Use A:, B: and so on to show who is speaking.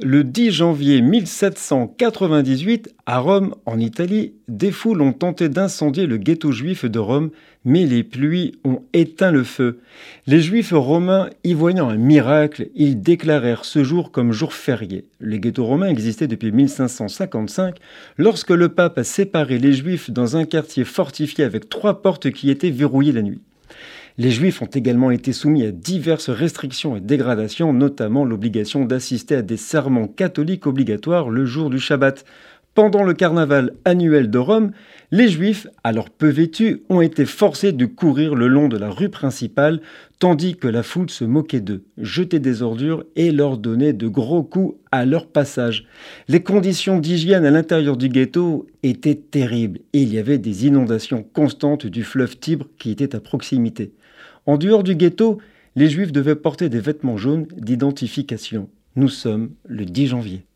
A: Le 10 janvier 1798, à Rome, en Italie, des foules ont tenté d'incendier le ghetto juif de Rome, mais les pluies ont éteint le feu. Les juifs romains, y voyant un miracle, ils déclarèrent ce jour comme jour férié. Le ghetto romain existait depuis 1555, lorsque le pape a séparé les juifs dans un quartier fortifié avec trois portes qui étaient verrouillées la nuit. Les Juifs ont également été soumis à diverses restrictions et dégradations, notamment l'obligation d'assister à des serments catholiques obligatoires le jour du Shabbat. Pendant le carnaval annuel de Rome, les Juifs, alors peu vêtus, ont été forcés de courir le long de la rue principale, tandis que la foule se moquait d'eux, jetait des ordures et leur donnait de gros coups à leur passage. Les conditions d'hygiène à l'intérieur du ghetto étaient terribles et il y avait des inondations constantes du fleuve Tibre qui était à proximité. En dehors du ghetto, les juifs devaient porter des vêtements jaunes d'identification. Nous sommes le 10 janvier.